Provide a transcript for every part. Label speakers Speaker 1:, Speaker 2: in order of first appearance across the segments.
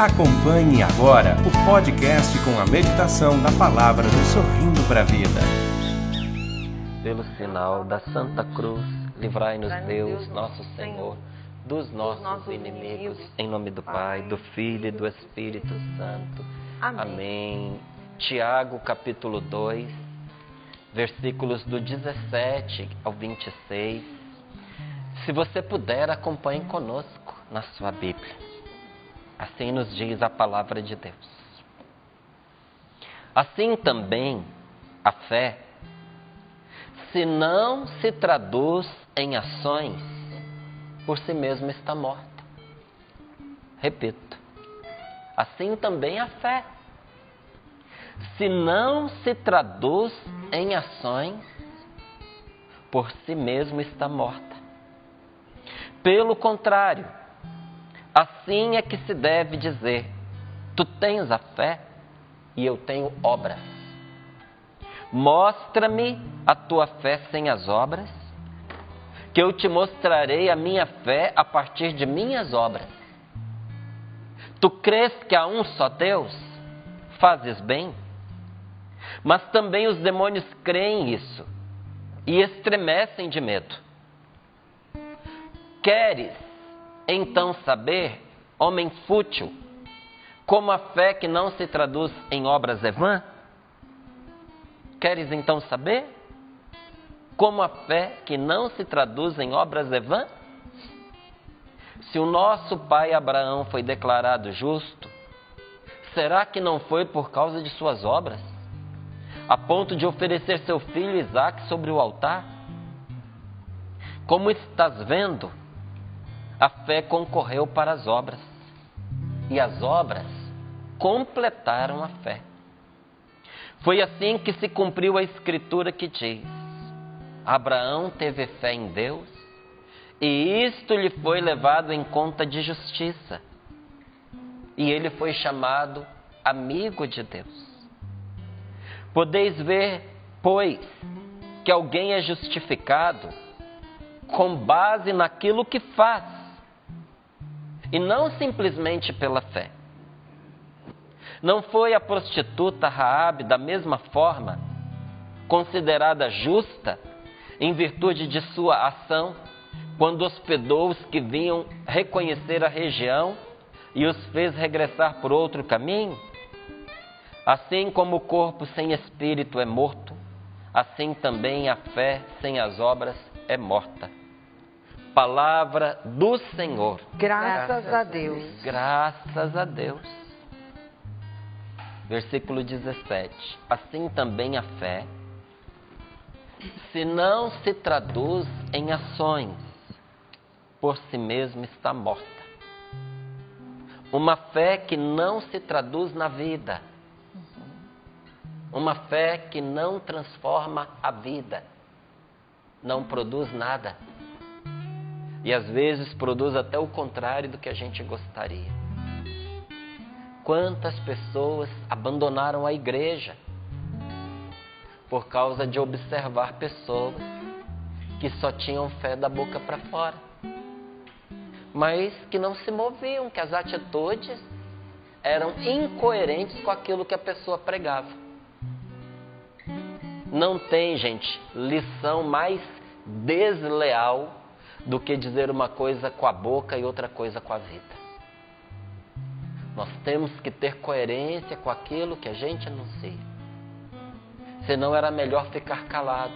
Speaker 1: Acompanhe agora o podcast com a meditação da palavra do Sorrindo para a Vida.
Speaker 2: Pelo sinal da Santa Cruz, livrai-nos Deus, nosso Senhor, dos nossos inimigos, em nome do Pai, do Filho e do Espírito Santo. Amém. Tiago, capítulo 2, versículos do 17 ao 26. Se você puder, acompanhe conosco na sua Bíblia. Assim nos diz a palavra de Deus. Assim também a fé, se não se traduz em ações, por si mesma está morta. Repito. Assim também a fé, se não se traduz em ações, por si mesmo está morta. Pelo contrário, Assim é que se deve dizer: Tu tens a fé e eu tenho obras. Mostra-me a tua fé sem as obras, que eu te mostrarei a minha fé a partir de minhas obras. Tu crês que há um só Deus? Fazes bem. Mas também os demônios creem isso e estremecem de medo. Queres então saber, homem fútil, como a fé que não se traduz em obras é vã? Queres então saber? Como a fé que não se traduz em obras é vã? Se o nosso pai Abraão foi declarado justo, será que não foi por causa de suas obras? A ponto de oferecer seu filho Isaque sobre o altar? Como estás vendo, a fé concorreu para as obras. E as obras completaram a fé. Foi assim que se cumpriu a escritura que diz: Abraão teve fé em Deus, e isto lhe foi levado em conta de justiça. E ele foi chamado amigo de Deus. Podeis ver, pois, que alguém é justificado com base naquilo que faz e não simplesmente pela fé. Não foi a prostituta Raabe da mesma forma considerada justa em virtude de sua ação quando hospedou os que vinham reconhecer a região e os fez regressar por outro caminho? Assim como o corpo sem espírito é morto, assim também a fé sem as obras é morta. Palavra do Senhor.
Speaker 3: Graças, Graças a Deus.
Speaker 2: Graças a Deus. Versículo 17. Assim também a fé, se não se traduz em ações, por si mesma está morta. Uma fé que não se traduz na vida. Uma fé que não transforma a vida. Não produz nada e às vezes produz até o contrário do que a gente gostaria. Quantas pessoas abandonaram a igreja por causa de observar pessoas que só tinham fé da boca para fora, mas que não se moviam, que as atitudes eram incoerentes com aquilo que a pessoa pregava. Não tem, gente, lição mais desleal do que dizer uma coisa com a boca e outra coisa com a vida. Nós temos que ter coerência com aquilo que a gente anuncia. Senão era melhor ficar calado.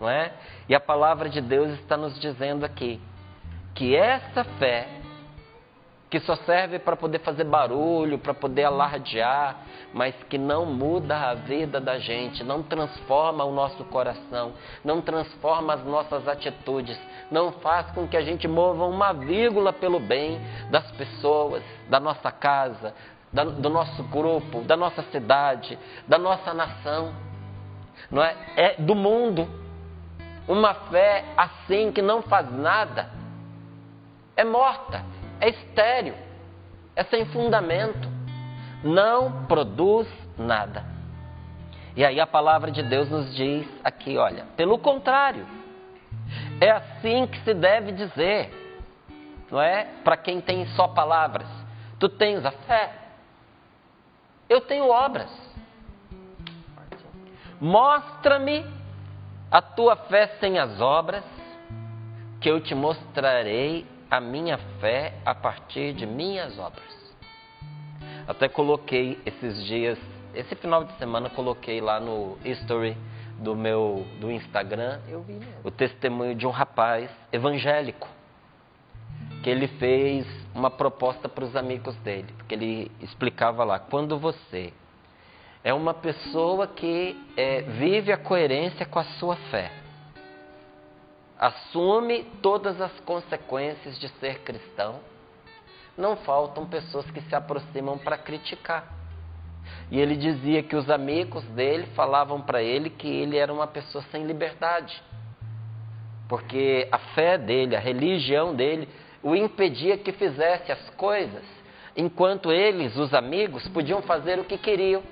Speaker 2: Não é? E a palavra de Deus está nos dizendo aqui que essa fé que só serve para poder fazer barulho, para poder alardear, mas que não muda a vida da gente, não transforma o nosso coração, não transforma as nossas atitudes, não faz com que a gente mova uma vírgula pelo bem das pessoas, da nossa casa, do nosso grupo, da nossa cidade, da nossa nação, não é? É do mundo. Uma fé assim que não faz nada é morta é estéril, é sem fundamento, não produz nada. E aí a palavra de Deus nos diz aqui, olha, pelo contrário, é assim que se deve dizer, não é? Para quem tem só palavras. Tu tens a fé? Eu tenho obras. Mostra-me a tua fé sem as obras, que eu te mostrarei a minha fé a partir de minhas obras. Até coloquei esses dias, esse final de semana coloquei lá no history do meu do Instagram o testemunho de um rapaz evangélico que ele fez uma proposta para os amigos dele, porque ele explicava lá quando você é uma pessoa que é, vive a coerência com a sua fé, assume todas as consequências de ser cristão, não faltam pessoas que se aproximam para criticar. E ele dizia que os amigos dele falavam para ele que ele era uma pessoa sem liberdade. Porque a fé dele, a religião dele, o impedia que fizesse as coisas, enquanto eles, os amigos, podiam fazer o que queriam.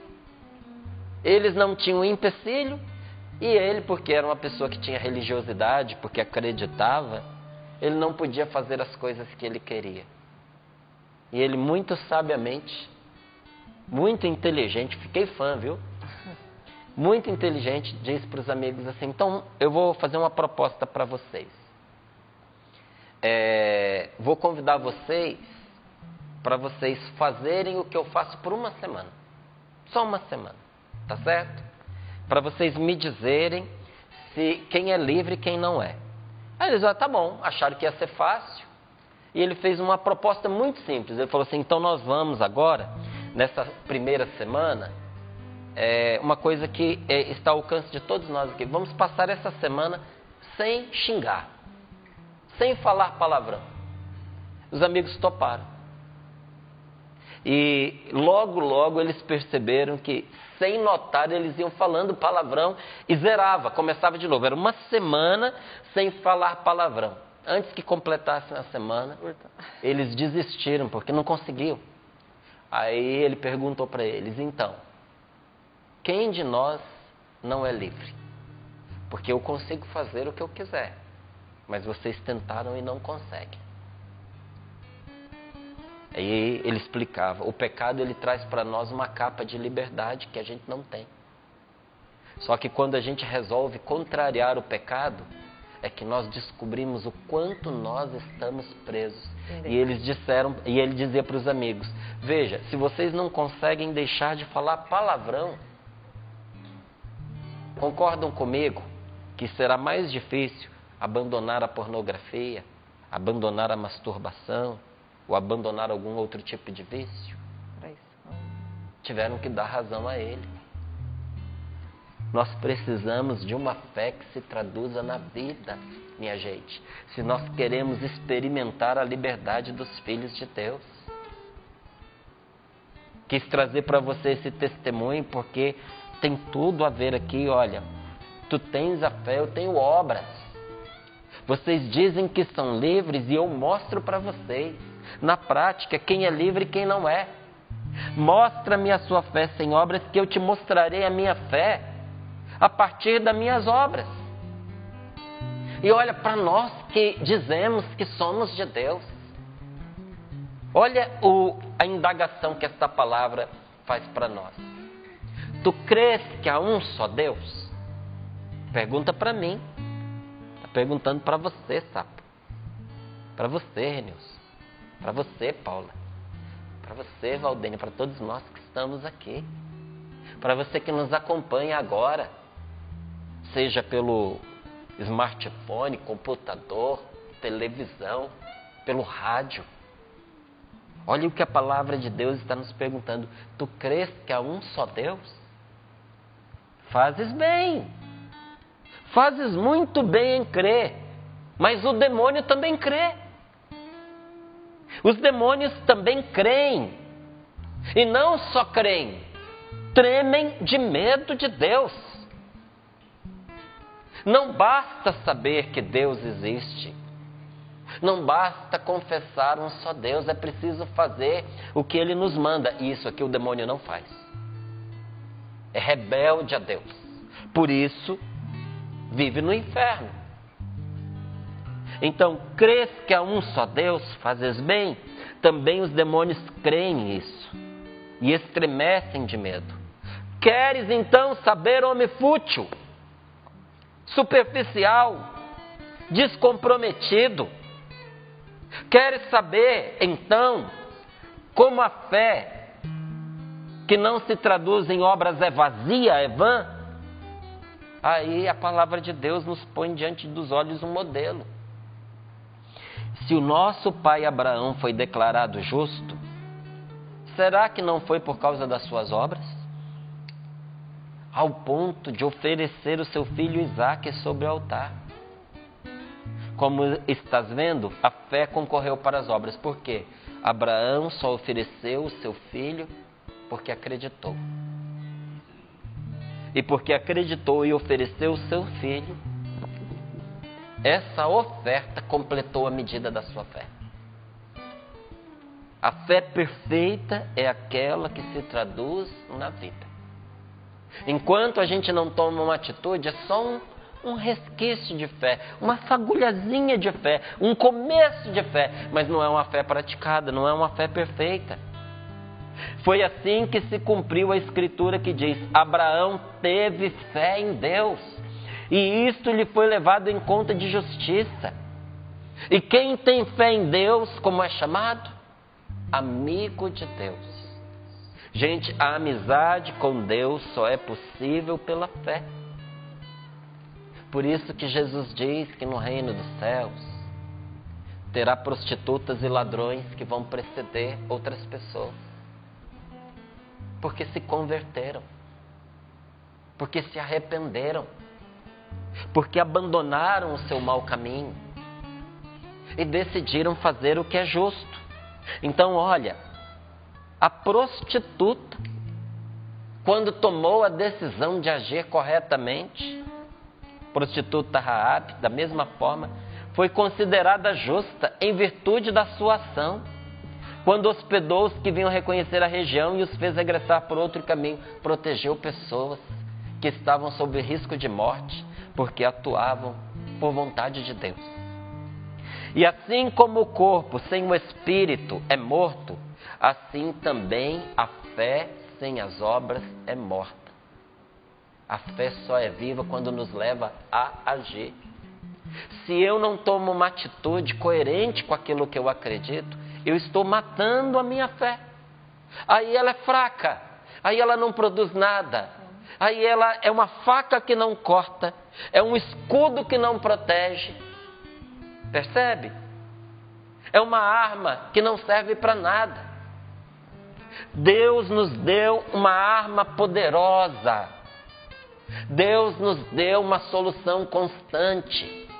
Speaker 2: Eles não tinham empecilho, e ele, porque era uma pessoa que tinha religiosidade, porque acreditava, ele não podia fazer as coisas que ele queria. E ele, muito sabiamente, muito inteligente, fiquei fã, viu? Muito inteligente, disse para os amigos assim: então eu vou fazer uma proposta para vocês. É, vou convidar vocês para vocês fazerem o que eu faço por uma semana. Só uma semana, tá certo? Para vocês me dizerem se quem é livre e quem não é. Aí eles, ah, tá bom, acharam que ia ser fácil. E ele fez uma proposta muito simples. Ele falou assim: então nós vamos agora nessa primeira semana, é uma coisa que é, está ao alcance de todos nós aqui. Vamos passar essa semana sem xingar, sem falar palavrão. Os amigos toparam. E logo, logo eles perceberam que, sem notar, eles iam falando palavrão e zerava, começava de novo. Era uma semana sem falar palavrão. Antes que completassem a semana, eles desistiram porque não conseguiam. Aí ele perguntou para eles: então, quem de nós não é livre? Porque eu consigo fazer o que eu quiser, mas vocês tentaram e não conseguem. Aí ele explicava: o pecado ele traz para nós uma capa de liberdade que a gente não tem. Só que quando a gente resolve contrariar o pecado, é que nós descobrimos o quanto nós estamos presos. E eles disseram, e ele dizia para os amigos: Veja, se vocês não conseguem deixar de falar palavrão, concordam comigo que será mais difícil abandonar a pornografia, abandonar a masturbação ou abandonar algum outro tipo de vício? Tiveram que dar razão a ele. Nós precisamos de uma fé que se traduza na vida, minha gente. Se nós queremos experimentar a liberdade dos filhos de Deus. Quis trazer para você esse testemunho porque tem tudo a ver aqui, olha. Tu tens a fé, eu tenho obras. Vocês dizem que são livres e eu mostro para vocês, na prática, quem é livre e quem não é. Mostra-me a sua fé sem obras, que eu te mostrarei a minha fé a partir das minhas obras. E olha para nós que dizemos que somos de Deus. Olha o, a indagação que esta palavra faz para nós. Tu crês que há um só Deus? Pergunta para mim. Está perguntando para você, sapo. Para você, Renilson. Para você, Paula. Para você, Valdênia. Para todos nós que estamos aqui. Para você que nos acompanha agora seja pelo smartphone, computador, televisão, pelo rádio. Olha o que a palavra de Deus está nos perguntando. Tu crês que há um só Deus? Fazes bem. Fazes muito bem em crer. Mas o demônio também crê. Os demônios também creem. E não só creem, tremem de medo de Deus. Não basta saber que Deus existe. Não basta confessar um só Deus, é preciso fazer o que ele nos manda. E isso aqui o demônio não faz. É rebelde a Deus. Por isso, vive no inferno. Então, crês que há um só Deus, fazes bem. também os demônios creem nisso e estremecem de medo. Queres então saber, homem fútil, superficial, descomprometido? Queres saber então como a fé que não se traduz em obras é vazia, é vã? Aí a palavra de Deus nos põe diante dos olhos um modelo. Se o nosso pai Abraão foi declarado justo, será que não foi por causa das suas obras? Ao ponto de oferecer o seu filho Isaque sobre o altar. Como estás vendo, a fé concorreu para as obras. Por quê? Abraão só ofereceu o seu filho porque acreditou. E porque acreditou e ofereceu o seu filho, essa oferta completou a medida da sua fé. A fé perfeita é aquela que se traduz na vida. Enquanto a gente não toma uma atitude, é só um, um resquício de fé, uma fagulhazinha de fé, um começo de fé, mas não é uma fé praticada, não é uma fé perfeita. Foi assim que se cumpriu a escritura que diz: Abraão teve fé em Deus e isto lhe foi levado em conta de justiça. E quem tem fé em Deus, como é chamado? Amigo de Deus. Gente, a amizade com Deus só é possível pela fé. Por isso que Jesus diz que no reino dos céus terá prostitutas e ladrões que vão preceder outras pessoas. Porque se converteram. Porque se arrependeram porque abandonaram o seu mau caminho e decidiram fazer o que é justo. Então, olha, a prostituta, quando tomou a decisão de agir corretamente, prostituta Raab, da mesma forma, foi considerada justa em virtude da sua ação. Quando hospedou os que vinham reconhecer a região e os fez regressar por outro caminho, protegeu pessoas que estavam sob risco de morte porque atuavam por vontade de Deus. E assim como o corpo sem o espírito é morto, assim também a fé sem as obras é morta. A fé só é viva quando nos leva a agir. Se eu não tomo uma atitude coerente com aquilo que eu acredito, eu estou matando a minha fé. Aí ela é fraca, aí ela não produz nada, aí ela é uma faca que não corta, é um escudo que não protege. Percebe? É uma arma que não serve para nada. Deus nos deu uma arma poderosa. Deus nos deu uma solução constante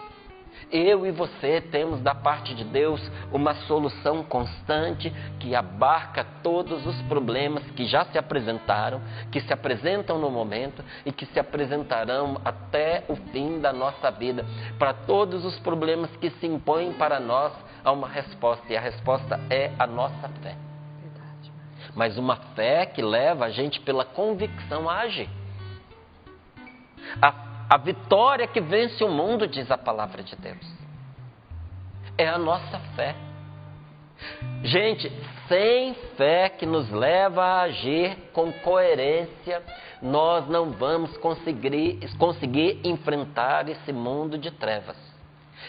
Speaker 2: eu e você temos da parte de Deus uma solução constante que abarca todos os problemas que já se apresentaram, que se apresentam no momento e que se apresentarão até o fim da nossa vida. Para todos os problemas que se impõem para nós, há uma resposta e a resposta é a nossa fé. Mas uma fé que leva a gente pela convicção a agir. A a vitória que vence o mundo, diz a palavra de Deus. É a nossa fé. Gente, sem fé que nos leva a agir com coerência, nós não vamos conseguir, conseguir enfrentar esse mundo de trevas,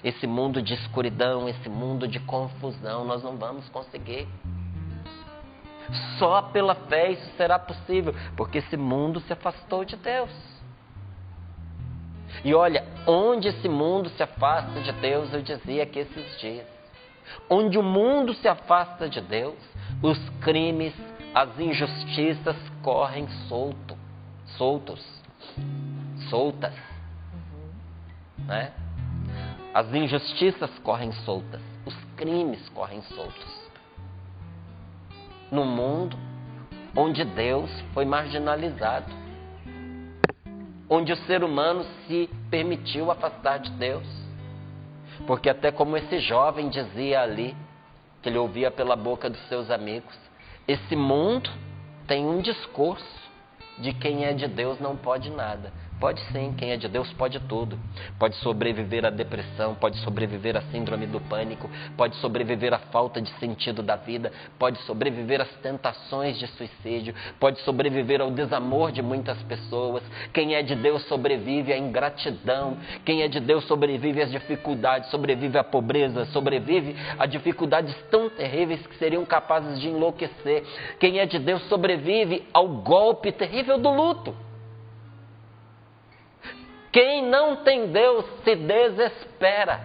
Speaker 2: esse mundo de escuridão, esse mundo de confusão. Nós não vamos conseguir. Só pela fé isso será possível, porque esse mundo se afastou de Deus. E olha, onde esse mundo se afasta de Deus, eu dizia que esses dias, onde o mundo se afasta de Deus, os crimes, as injustiças correm solto, soltos, soltas, né? As injustiças correm soltas, os crimes correm soltos. No mundo onde Deus foi marginalizado, onde o ser humano se permitiu afastar de Deus. Porque, até como esse jovem dizia ali, que ele ouvia pela boca dos seus amigos, esse mundo tem um discurso de quem é de Deus não pode nada. Pode sim, quem é de Deus pode tudo. Pode sobreviver à depressão, pode sobreviver à síndrome do pânico, pode sobreviver à falta de sentido da vida, pode sobreviver às tentações de suicídio, pode sobreviver ao desamor de muitas pessoas. Quem é de Deus sobrevive à ingratidão, quem é de Deus sobrevive às dificuldades, sobrevive à pobreza, sobrevive a dificuldades tão terríveis que seriam capazes de enlouquecer. Quem é de Deus sobrevive ao golpe terrível do luto. Quem não tem Deus se desespera,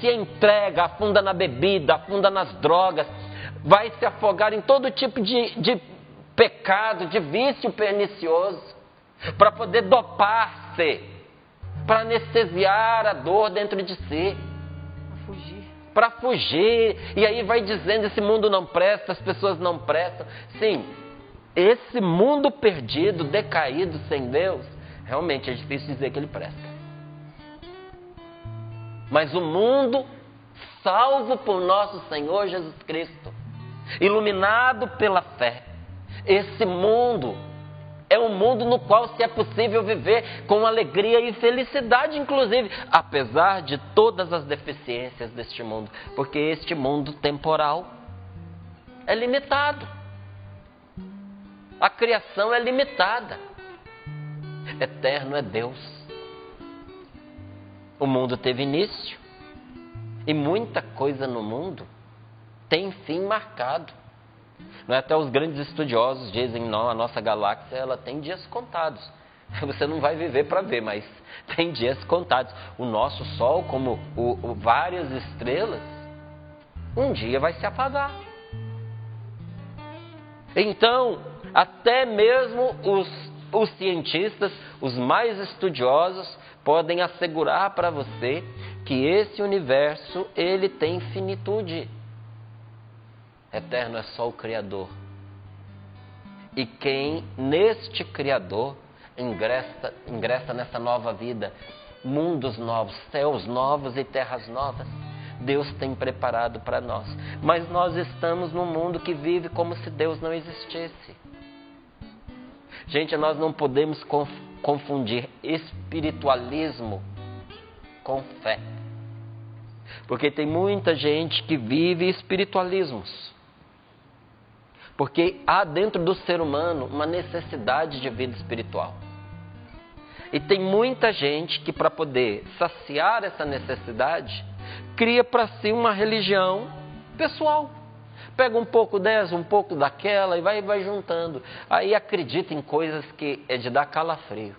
Speaker 2: se entrega, afunda na bebida, afunda nas drogas, vai se afogar em todo tipo de, de pecado, de vício pernicioso, para poder dopar-se, para anestesiar a dor dentro de si.
Speaker 3: Fugir.
Speaker 2: Para fugir. E aí vai dizendo: esse mundo não presta, as pessoas não prestam. Sim, esse mundo perdido, decaído, sem Deus, realmente é difícil dizer que ele presta. Mas o mundo, salvo por nosso Senhor Jesus Cristo, iluminado pela fé, esse mundo é um mundo no qual se é possível viver com alegria e felicidade, inclusive, apesar de todas as deficiências deste mundo, porque este mundo temporal é limitado. A criação é limitada eterno é Deus. O mundo teve início e muita coisa no mundo tem fim marcado. Não é? Até os grandes estudiosos dizem não, a nossa galáxia ela tem dias contados. Você não vai viver para ver, mas tem dias contados. O nosso Sol, como o, o, várias estrelas, um dia vai se apagar. Então, até mesmo os os cientistas, os mais estudiosos, podem assegurar para você que esse universo ele tem finitude. Eterno é só o Criador. E quem neste Criador ingressa, ingressa nessa nova vida, mundos novos, céus novos e terras novas, Deus tem preparado para nós. Mas nós estamos num mundo que vive como se Deus não existisse. Gente, nós não podemos confundir espiritualismo com fé. Porque tem muita gente que vive espiritualismos. Porque há dentro do ser humano uma necessidade de vida espiritual. E tem muita gente que, para poder saciar essa necessidade, cria para si uma religião pessoal pega um pouco dessa, um pouco daquela e vai, vai juntando. Aí acredita em coisas que é de dar calafrio.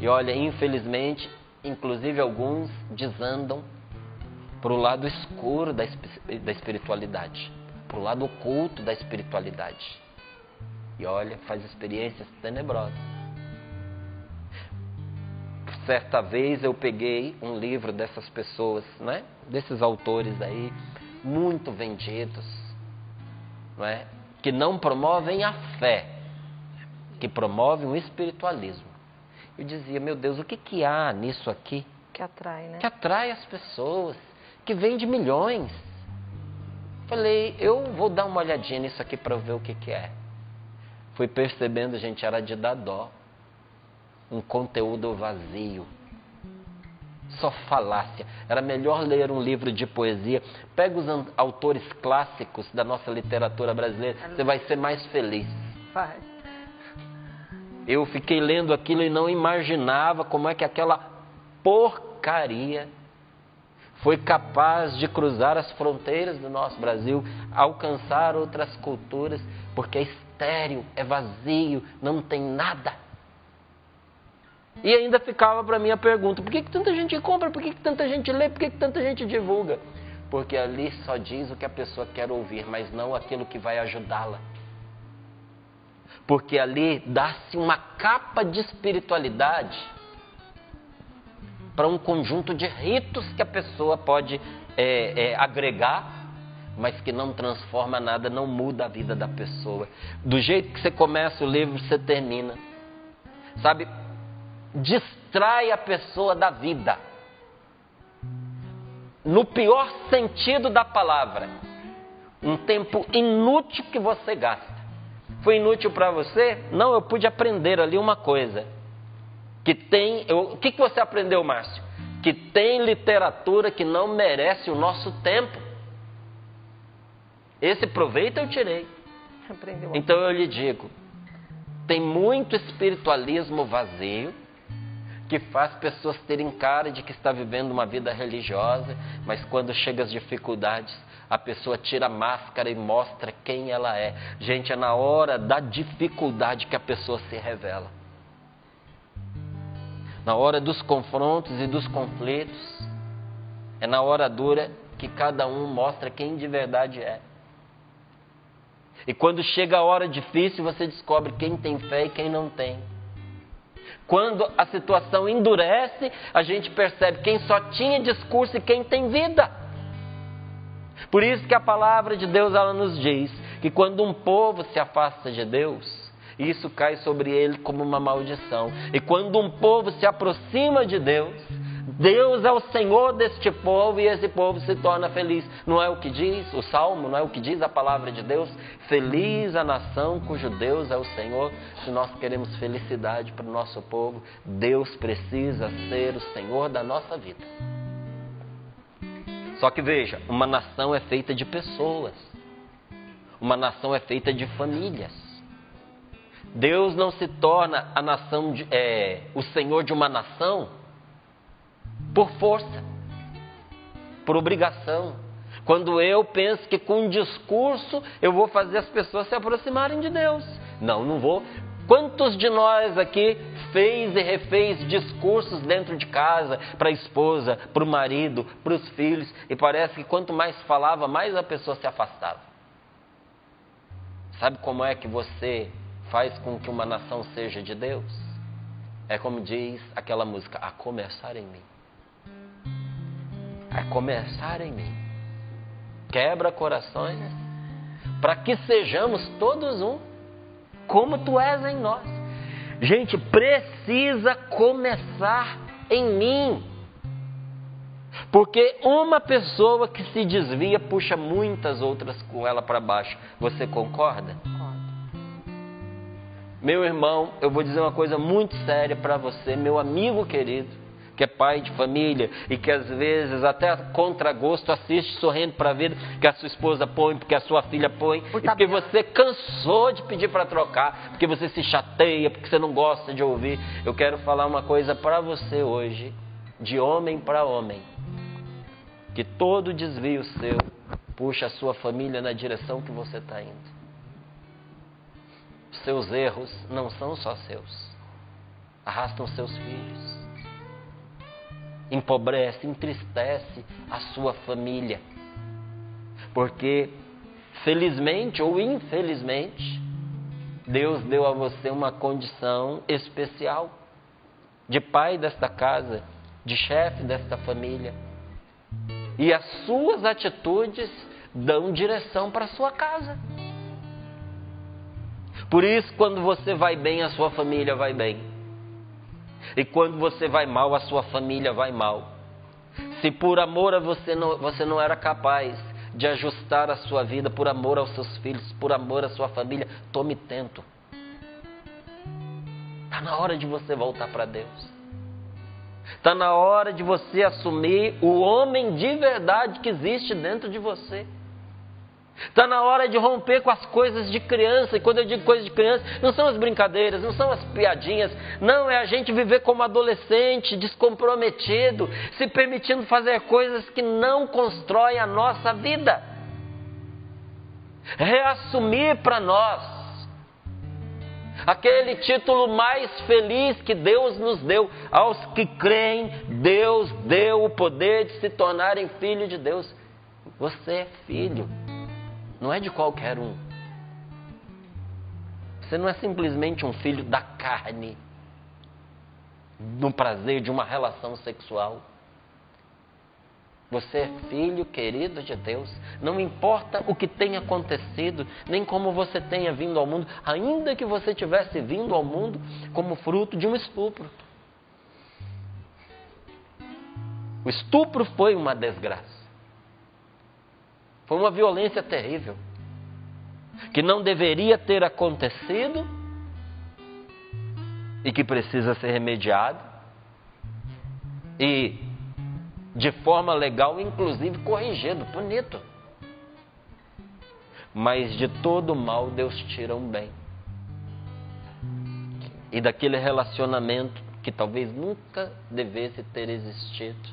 Speaker 2: E olha, infelizmente, inclusive alguns desandam para o lado escuro da, da espiritualidade, para o lado oculto da espiritualidade. E olha, faz experiências tenebrosas. Certa vez eu peguei um livro dessas pessoas, né? Desses autores aí, muito vendidos, não é? que não promovem a fé, que promovem o espiritualismo. Eu dizia, meu Deus, o que, que há nisso aqui?
Speaker 3: Que atrai, né?
Speaker 2: Que atrai as pessoas, que vende milhões. Falei, eu vou dar uma olhadinha nisso aqui para ver o que, que é. Fui percebendo, gente, era de dar dó. Um conteúdo vazio só falácia. Era melhor ler um livro de poesia. Pega os autores clássicos da nossa literatura brasileira, você vai ser mais feliz.
Speaker 3: Vai.
Speaker 2: Eu fiquei lendo aquilo e não imaginava como é que aquela porcaria foi capaz de cruzar as fronteiras do nosso Brasil, alcançar outras culturas, porque é estéril, é vazio, não tem nada. E ainda ficava para mim a pergunta: por que, que tanta gente compra? Por que, que tanta gente lê? Por que, que tanta gente divulga? Porque ali só diz o que a pessoa quer ouvir, mas não aquilo que vai ajudá-la. Porque ali dá-se uma capa de espiritualidade para um conjunto de ritos que a pessoa pode é, é, agregar, mas que não transforma nada, não muda a vida da pessoa. Do jeito que você começa o livro, você termina. Sabe, distrai a pessoa da vida. No pior sentido da palavra. Um tempo inútil que você gasta. Foi inútil para você? Não, eu pude aprender ali uma coisa. que tem. Eu, o que, que você aprendeu, Márcio? Que tem literatura que não merece o nosso tempo. Esse proveito eu tirei. Então eu lhe digo: tem muito espiritualismo vazio que faz pessoas terem cara de que está vivendo uma vida religiosa, mas quando chega as dificuldades, a pessoa tira a máscara e mostra quem ela é. Gente, é na hora da dificuldade que a pessoa se revela. Na hora dos confrontos e dos conflitos, é na hora dura que cada um mostra quem de verdade é. E quando chega a hora difícil, você descobre quem tem fé e quem não tem. Quando a situação endurece, a gente percebe quem só tinha discurso e quem tem vida. Por isso que a palavra de Deus ela nos diz que quando um povo se afasta de Deus, isso cai sobre ele como uma maldição. E quando um povo se aproxima de Deus, Deus é o Senhor deste povo e esse povo se torna feliz. Não é o que diz o salmo, não é o que diz a palavra de Deus? Feliz a nação cujo Deus é o Senhor. Se nós queremos felicidade para o nosso povo, Deus precisa ser o Senhor da nossa vida. Só que veja, uma nação é feita de pessoas, uma nação é feita de famílias. Deus não se torna a nação de, é, o Senhor de uma nação por força, por obrigação. Quando eu penso que com um discurso eu vou fazer as pessoas se aproximarem de Deus. Não, não vou. Quantos de nós aqui fez e refez discursos dentro de casa para a esposa, para o marido, para os filhos, e parece que quanto mais falava, mais a pessoa se afastava? Sabe como é que você faz com que uma nação seja de Deus? É como diz aquela música, a começar em mim. A começar em mim. Quebra corações, para que sejamos todos um como tu és em nós. Gente, precisa começar em mim. Porque uma pessoa que se desvia puxa muitas outras com ela para baixo. Você concorda?
Speaker 3: Concordo.
Speaker 2: Meu irmão, eu vou dizer uma coisa muito séria para você, meu amigo querido que é pai de família e que às vezes até contra gosto assiste sorrindo para a vida que a sua esposa põe, porque a sua filha põe,
Speaker 3: Por
Speaker 2: e porque você cansou de pedir para trocar, porque você se chateia, porque você não gosta de ouvir. Eu quero falar uma coisa para você hoje, de homem para homem, que todo desvio seu puxa a sua família na direção que você está indo. Seus erros não são só seus, arrastam seus filhos empobrece, entristece a sua família. Porque, felizmente ou infelizmente, Deus deu a você uma condição especial de pai desta casa, de chefe desta família. E as suas atitudes dão direção para a sua casa. Por isso, quando você vai bem, a sua família vai bem. E quando você vai mal, a sua família vai mal. Se por amor a você não, você não era capaz de ajustar a sua vida, por amor aos seus filhos, por amor à sua família, tome tento. Está na hora de você voltar para Deus. Está na hora de você assumir o homem de verdade que existe dentro de você. Está na hora de romper com as coisas de criança. E quando eu digo coisas de criança, não são as brincadeiras, não são as piadinhas. Não, é a gente viver como adolescente, descomprometido, se permitindo fazer coisas que não constroem a nossa vida. Reassumir para nós aquele título mais feliz que Deus nos deu. Aos que creem, Deus deu o poder de se tornarem filho de Deus. Você é filho não é de qualquer um. Você não é simplesmente um filho da carne, do prazer de uma relação sexual. Você é filho querido de Deus. Não importa o que tenha acontecido, nem como você tenha vindo ao mundo, ainda que você tivesse vindo ao mundo como fruto de um estupro. O estupro foi uma desgraça. Foi uma violência terrível. Que não deveria ter acontecido e que precisa ser remediado e de forma legal, inclusive corrigido, bonito. Mas de todo mal Deus tira um bem. E daquele relacionamento que talvez nunca devesse ter existido,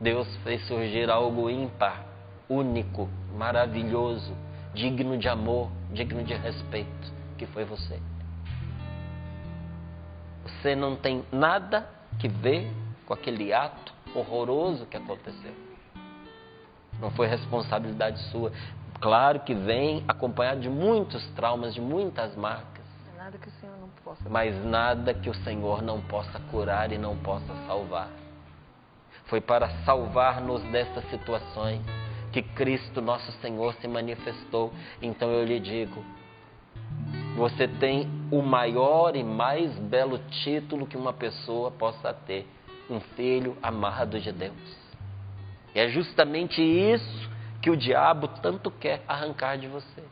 Speaker 2: Deus fez surgir algo ímpar, único, maravilhoso, digno de amor, digno de respeito, que foi você. Você não tem nada que ver com aquele ato horroroso que aconteceu. Não foi responsabilidade sua. Claro que vem acompanhado de muitos traumas, de muitas marcas.
Speaker 3: Nada que o Senhor não possa.
Speaker 2: Mas nada que o Senhor não possa curar e não possa salvar. Foi para salvar-nos destas situações que Cristo, nosso Senhor, se manifestou. Então eu lhe digo: você tem o maior e mais belo título que uma pessoa possa ter um filho amado de Deus. E é justamente isso que o diabo tanto quer arrancar de você.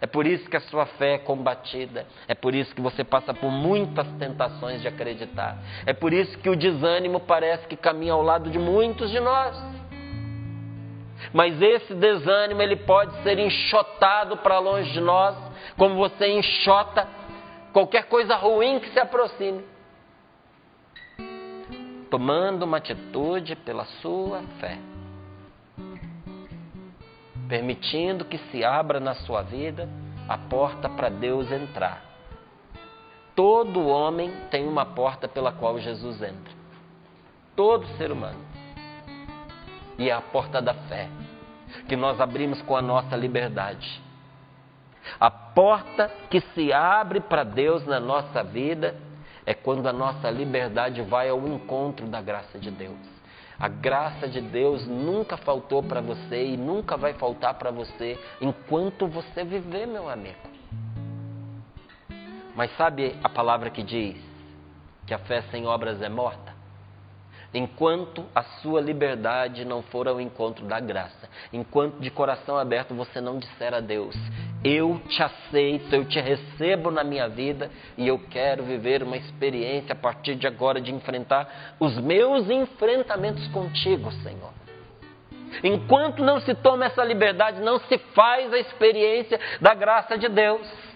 Speaker 2: É por isso que a sua fé é combatida. É por isso que você passa por muitas tentações de acreditar. É por isso que o desânimo parece que caminha ao lado de muitos de nós. Mas esse desânimo ele pode ser enxotado para longe de nós, como você enxota qualquer coisa ruim que se aproxime tomando uma atitude pela sua fé, permitindo que se abra na sua vida a porta para Deus entrar. Todo homem tem uma porta pela qual Jesus entra. Todo ser humano. E é a porta da fé, que nós abrimos com a nossa liberdade. A porta que se abre para Deus na nossa vida é quando a nossa liberdade vai ao encontro da graça de Deus. A graça de Deus nunca faltou para você e nunca vai faltar para você enquanto você viver, meu amigo. Mas sabe a palavra que diz que a fé sem obras é morta? Enquanto a sua liberdade não for ao encontro da graça, enquanto de coração aberto você não disser a Deus: Eu te aceito, eu te recebo na minha vida e eu quero viver uma experiência a partir de agora de enfrentar os meus enfrentamentos contigo, Senhor. Enquanto não se toma essa liberdade, não se faz a experiência da graça de Deus.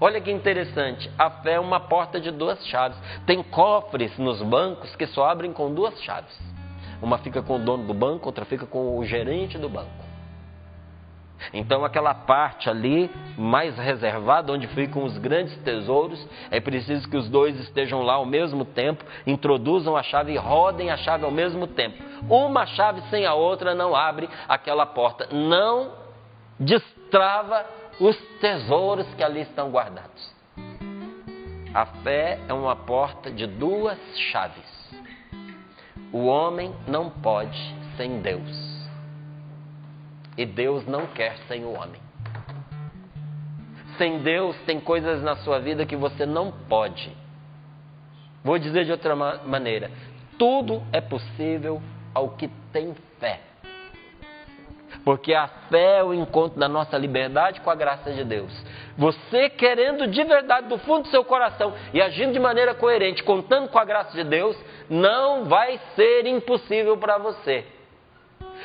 Speaker 2: Olha que interessante, a fé é uma porta de duas chaves. Tem cofres nos bancos que só abrem com duas chaves. Uma fica com o dono do banco, outra fica com o gerente do banco. Então, aquela parte ali mais reservada, onde ficam os grandes tesouros, é preciso que os dois estejam lá ao mesmo tempo, introduzam a chave e rodem a chave ao mesmo tempo. Uma chave sem a outra não abre aquela porta, não destrava os tesouros que ali estão guardados. A fé é uma porta de duas chaves. O homem não pode sem Deus. E Deus não quer sem o homem. Sem Deus, tem coisas na sua vida que você não pode. Vou dizer de outra maneira: tudo é possível ao que tem fé. Porque a fé é o encontro da nossa liberdade com a graça de Deus. Você querendo de verdade, do fundo do seu coração e agindo de maneira coerente, contando com a graça de Deus, não vai ser impossível para você.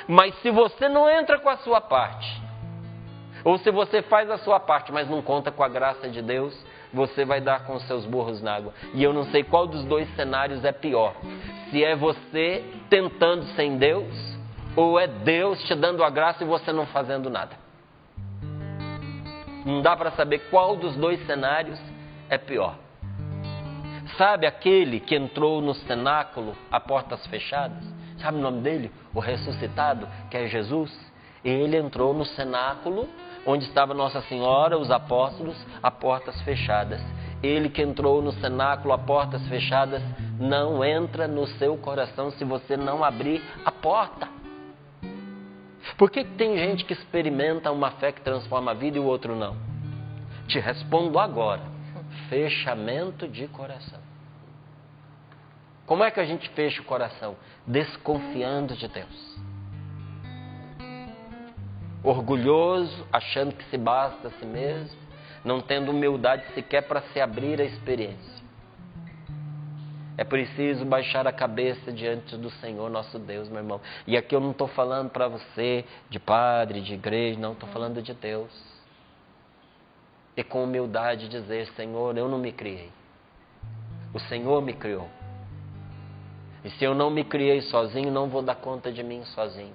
Speaker 2: Mas se você não entra com a sua parte, ou se você faz a sua parte, mas não conta com a graça de Deus, você vai dar com os seus burros na água. E eu não sei qual dos dois cenários é pior. Se é você tentando sem Deus, ou é Deus te dando a graça e você não fazendo nada? Não dá para saber qual dos dois cenários é pior. Sabe aquele que entrou no cenáculo a portas fechadas? Sabe o nome dele? O ressuscitado, que é Jesus. Ele entrou no cenáculo onde estava Nossa Senhora, os apóstolos, a portas fechadas. Ele que entrou no cenáculo a portas fechadas não entra no seu coração se você não abrir a porta. Por que tem gente que experimenta uma fé que transforma a vida e o outro não? Te respondo agora: fechamento de coração. Como é que a gente fecha o coração? Desconfiando de Deus. Orgulhoso, achando que se basta a si mesmo, não tendo humildade sequer para se abrir à experiência. É preciso baixar a cabeça diante do Senhor nosso Deus, meu irmão. E aqui eu não estou falando para você de padre, de igreja, não, estou falando de Deus. E com humildade dizer: Senhor, eu não me criei. O Senhor me criou. E se eu não me criei sozinho, não vou dar conta de mim sozinho.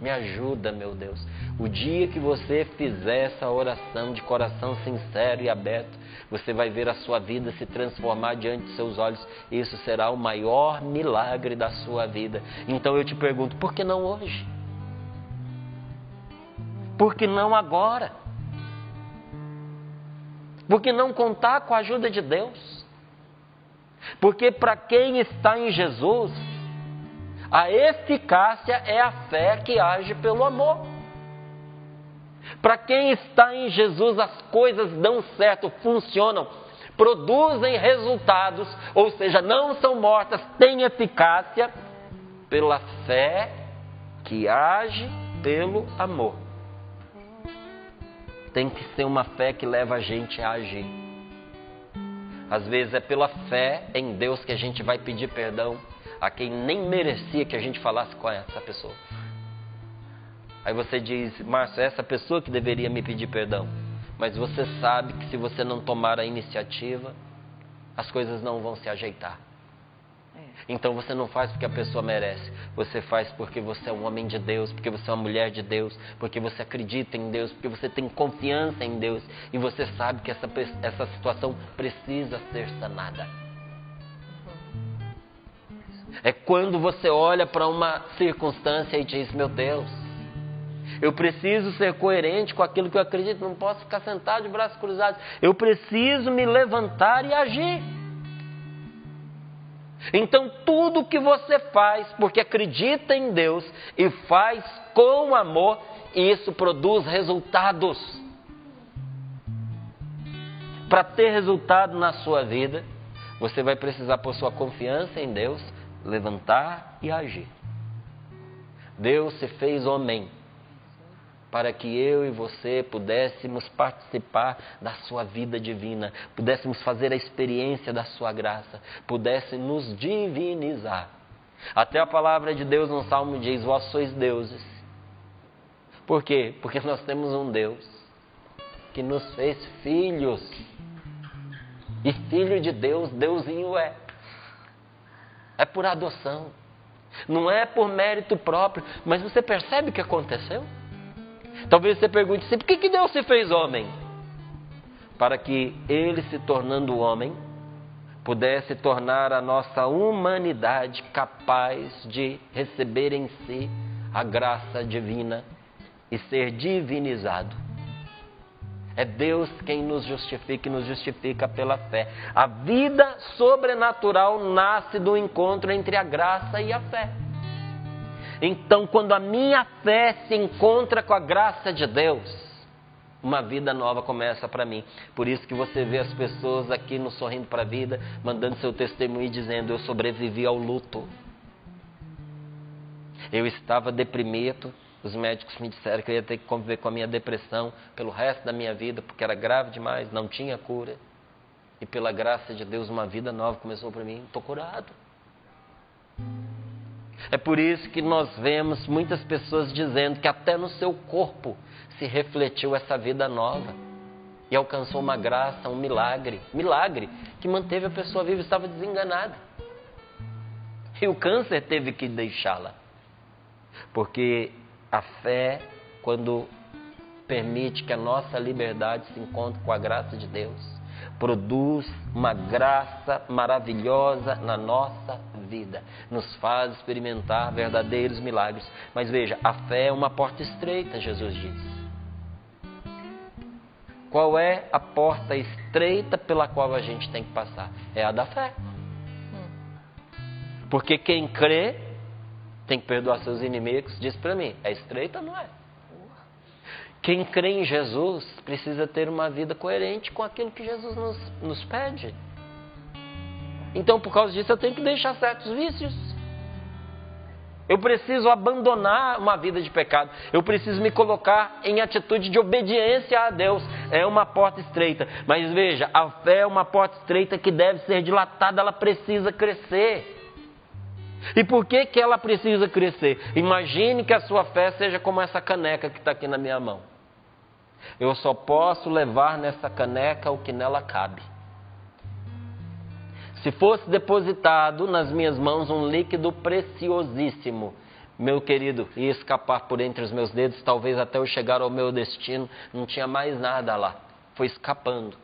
Speaker 2: Me ajuda, meu Deus. O dia que você fizer essa oração de coração sincero e aberto, você vai ver a sua vida se transformar diante de seus olhos. Isso será o maior milagre da sua vida. Então eu te pergunto, por que não hoje? Por que não agora? Por que não contar com a ajuda de Deus? Porque para quem está em Jesus, a eficácia é a fé que age pelo amor. Para quem está em Jesus, as coisas dão certo, funcionam, produzem resultados, ou seja, não são mortas, têm eficácia pela fé que age pelo amor. Tem que ser uma fé que leva a gente a agir. Às vezes é pela fé em Deus que a gente vai pedir perdão a quem nem merecia que a gente falasse com essa pessoa. Aí você diz, Márcio, é essa pessoa que deveria me pedir perdão. Mas você sabe que se você não tomar a iniciativa, as coisas não vão se ajeitar. É. Então você não faz porque a pessoa merece. Você faz porque você é um homem de Deus, porque você é uma mulher de Deus, porque você acredita em Deus, porque você tem confiança em Deus e você sabe que essa, essa situação precisa ser sanada. É quando você olha para uma circunstância e diz: Meu Deus, eu preciso ser coerente com aquilo que eu acredito, não posso ficar sentado de braços cruzados. Eu preciso me levantar e agir. Então, tudo que você faz porque acredita em Deus e faz com amor, isso produz resultados. Para ter resultado na sua vida, você vai precisar pôr sua confiança em Deus levantar e agir. Deus se fez homem para que eu e você pudéssemos participar da sua vida divina, pudéssemos fazer a experiência da sua graça, pudéssemos nos divinizar. Até a palavra de Deus no Salmo diz: Vós sois deuses. Por quê? Porque nós temos um Deus que nos fez filhos. E filho de Deus, Deusinho é é por adoção. Não é por mérito próprio. Mas você percebe o que aconteceu? Talvez você pergunte assim: por que, que Deus se fez homem? Para que ele, se tornando homem, pudesse tornar a nossa humanidade capaz de receber em si a graça divina e ser divinizado. É Deus quem nos justifica e nos justifica pela fé. A vida sobrenatural nasce do encontro entre a graça e a fé. Então, quando a minha fé se encontra com a graça de Deus, uma vida nova começa para mim. Por isso que você vê as pessoas aqui no Sorrindo para a Vida, mandando seu testemunho dizendo: Eu sobrevivi ao luto. Eu estava deprimido, os médicos me disseram que eu ia ter que conviver com a minha depressão pelo resto da minha vida, porque era grave demais, não tinha cura. E pela graça de Deus, uma vida nova começou para mim. Estou curado. É por isso que nós vemos muitas pessoas dizendo que até no seu corpo se refletiu essa vida nova e alcançou uma graça, um milagre, milagre que manteve a pessoa viva, estava desenganada. E o câncer teve que deixá-la, porque a fé, quando permite que a nossa liberdade se encontre com a graça de Deus, produz uma graça maravilhosa na nossa vida, nos faz experimentar verdadeiros milagres. Mas veja, a fé é uma porta estreita, Jesus diz. Qual é a porta estreita pela qual a gente tem que passar? É a da fé. Porque quem crê tem que perdoar seus inimigos. Diz para mim, é estreita não é? Quem crê em Jesus precisa ter uma vida coerente com aquilo que Jesus nos, nos pede. Então, por causa disso, eu tenho que deixar certos vícios. Eu preciso abandonar uma vida de pecado. Eu preciso me colocar em atitude de obediência a Deus. É uma porta estreita. Mas veja, a fé é uma porta estreita que deve ser dilatada, ela precisa crescer. E por que, que ela precisa crescer? Imagine que a sua fé seja como essa caneca que está aqui na minha mão. Eu só posso levar nessa caneca o que nela cabe. Se fosse depositado nas minhas mãos um líquido preciosíssimo, meu querido, ia escapar por entre os meus dedos, talvez até eu chegar ao meu destino, não tinha mais nada lá, foi escapando.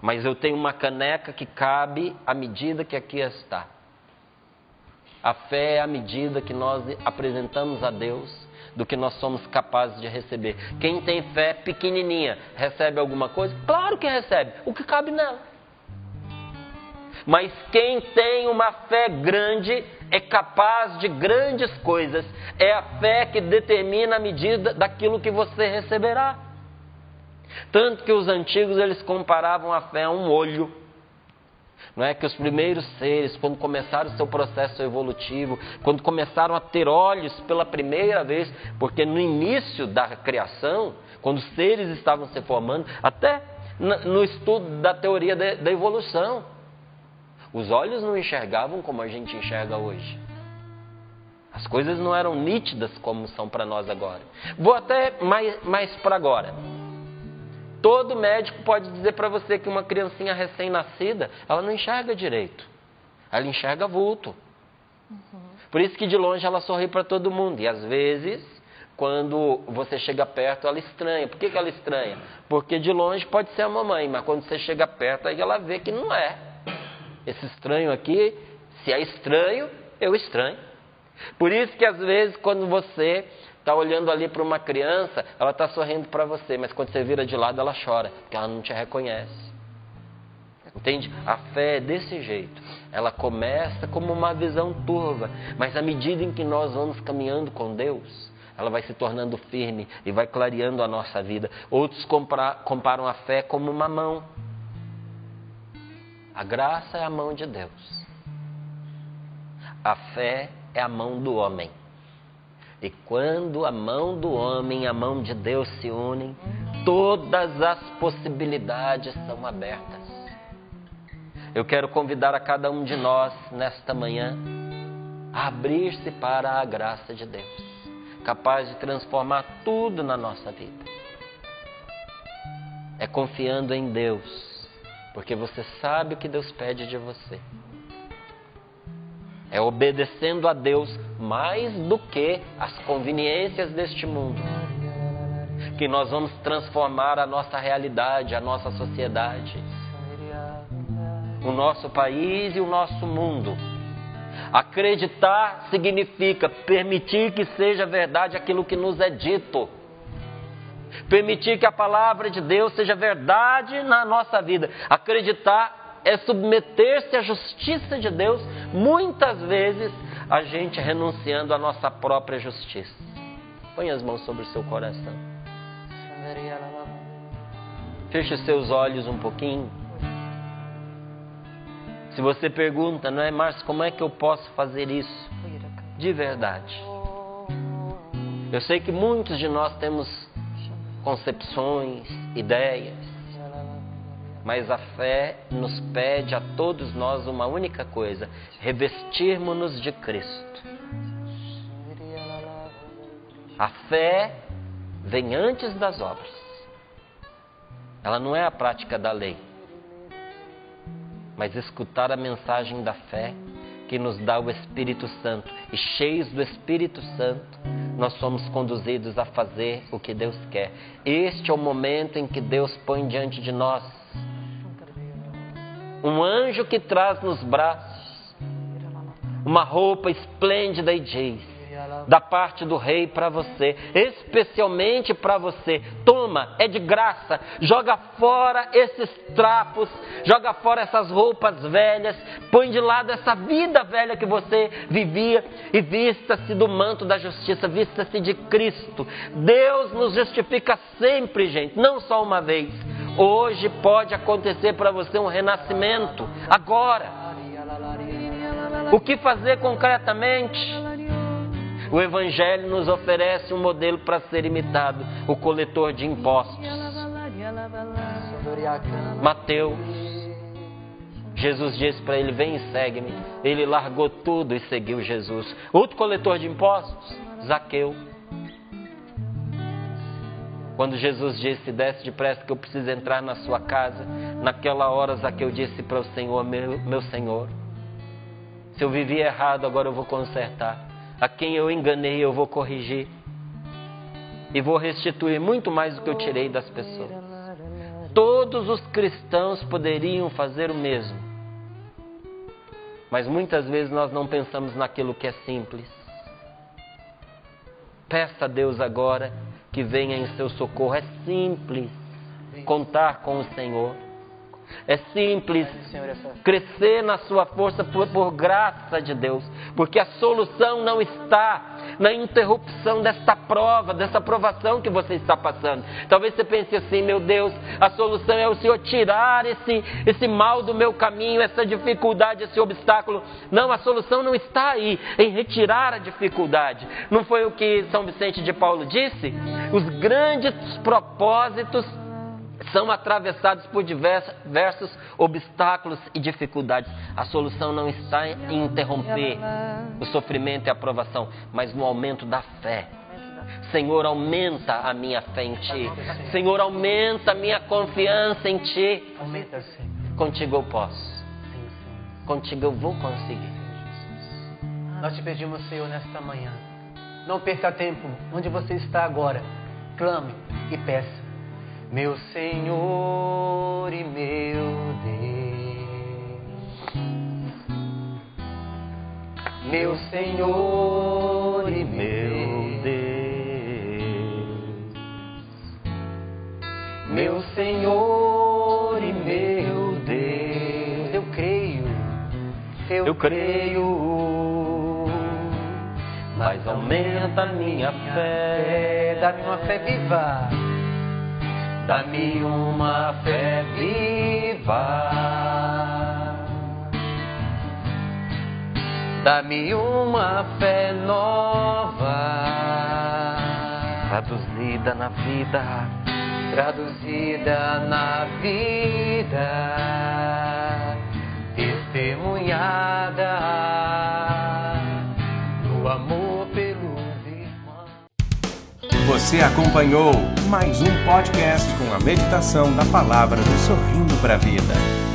Speaker 2: Mas eu tenho uma caneca que cabe à medida que aqui está. A fé é a medida que nós apresentamos a Deus do que nós somos capazes de receber. Quem tem fé pequenininha recebe alguma coisa? Claro que recebe, o que cabe nela. Mas quem tem uma fé grande é capaz de grandes coisas. É a fé que determina a medida daquilo que você receberá. Tanto que os antigos eles comparavam a fé a um olho. Não é que os primeiros seres, quando começaram o seu processo evolutivo, quando começaram a ter olhos pela primeira vez, porque no início da criação, quando os seres estavam se formando, até no estudo da teoria da evolução, os olhos não enxergavam como a gente enxerga hoje. As coisas não eram nítidas como são para nós agora. Vou até mais, mais para agora. Todo médico pode dizer para você que uma criancinha recém-nascida, ela não enxerga direito. Ela enxerga vulto. Uhum. Por isso que de longe ela sorri para todo mundo. E às vezes, quando você chega perto, ela estranha. Por que, que ela estranha? Porque de longe pode ser a mamãe, mas quando você chega perto, aí ela vê que não é. Esse estranho aqui, se é estranho, eu estranho. Por isso que às vezes quando você está olhando ali para uma criança, ela está sorrindo para você, mas quando você vira de lado ela chora, porque ela não te reconhece. Entende? A fé é desse jeito. Ela começa como uma visão turva, mas à medida em que nós vamos caminhando com Deus, ela vai se tornando firme e vai clareando a nossa vida. Outros comparam a fé como uma mão. A graça é a mão de Deus. A fé é a mão do homem. E quando a mão do homem e a mão de Deus se unem, todas as possibilidades são abertas. Eu quero convidar a cada um de nós nesta manhã a abrir-se para a graça de Deus, capaz de transformar tudo na nossa vida. É confiando em Deus, porque você sabe o que Deus pede de você. É obedecendo a Deus mais do que as conveniências deste mundo. Que nós vamos transformar a nossa realidade, a nossa sociedade, o nosso país e o nosso mundo. Acreditar significa permitir que seja verdade aquilo que nos é dito. Permitir que a palavra de Deus seja verdade na nossa vida. Acreditar é submeter-se à justiça de Deus, muitas vezes a gente renunciando à nossa própria justiça. Põe as mãos sobre o seu coração. Feche seus olhos um pouquinho. Se você pergunta, não é, Márcio, como é que eu posso fazer isso? De verdade. Eu sei que muitos de nós temos concepções, ideias, mas a fé nos pede a todos nós uma única coisa: revestirmos-nos de Cristo. A fé vem antes das obras. Ela não é a prática da lei, mas escutar a mensagem da fé que nos dá o Espírito Santo. E cheios do Espírito Santo, nós somos conduzidos a fazer o que Deus quer. Este é o momento em que Deus põe diante de nós um anjo que traz nos braços uma roupa esplêndida e diz: da parte do rei para você, especialmente para você. Toma, é de graça. Joga fora esses trapos, joga fora essas roupas velhas, põe de lado essa vida velha que você vivia e vista-se do manto da justiça, vista-se de Cristo. Deus nos justifica sempre, gente, não só uma vez. Hoje pode acontecer para você um renascimento, agora. O que fazer concretamente? O Evangelho nos oferece um modelo para ser imitado: o coletor de impostos. Mateus. Jesus disse para ele: Vem e segue-me. Ele largou tudo e seguiu Jesus. Outro coletor de impostos, Zaqueu. Quando Jesus disse: Desce depressa que eu preciso entrar na sua casa. Naquela hora, Zaqueu disse para o Senhor: Meu, meu Senhor, se eu vivi errado, agora eu vou consertar. A quem eu enganei, eu vou corrigir. E vou restituir muito mais do que eu tirei das pessoas. Todos os cristãos poderiam fazer o mesmo. Mas muitas vezes nós não pensamos naquilo que é simples. Peça a Deus agora que venha em seu socorro. É simples contar com o Senhor. É simples crescer na sua força por, por, graça de Deus, porque a solução não está na interrupção desta prova, dessa provação que você está passando. Talvez você pense assim: meu Deus, a solução é o Senhor tirar esse, esse mal do meu caminho, essa dificuldade, esse obstáculo. Não, a solução não está aí, em retirar a dificuldade. Não foi o que São Vicente de Paulo disse? Os grandes propósitos são atravessados por diversos obstáculos e dificuldades. A solução não está em interromper o sofrimento e a provação, mas no aumento da fé. Senhor, aumenta a minha fé em Ti. Senhor, aumenta a minha confiança em Ti. Contigo eu posso. Contigo eu vou conseguir.
Speaker 4: Nós te pedimos, Senhor, nesta manhã. Não perca tempo. Onde você está agora, clame e peça meu Senhor e meu Deus, meu Senhor e meu Deus, meu Senhor e meu Deus, eu creio, eu, eu creio, mas aumenta a minha fé, dá-me uma fé viva dá-me uma fé viva. Dá-me uma fé nova,
Speaker 2: traduzida na vida,
Speaker 4: traduzida na vida, testemunhada
Speaker 1: você acompanhou mais um podcast com a meditação da palavra do Sorrindo para a Vida.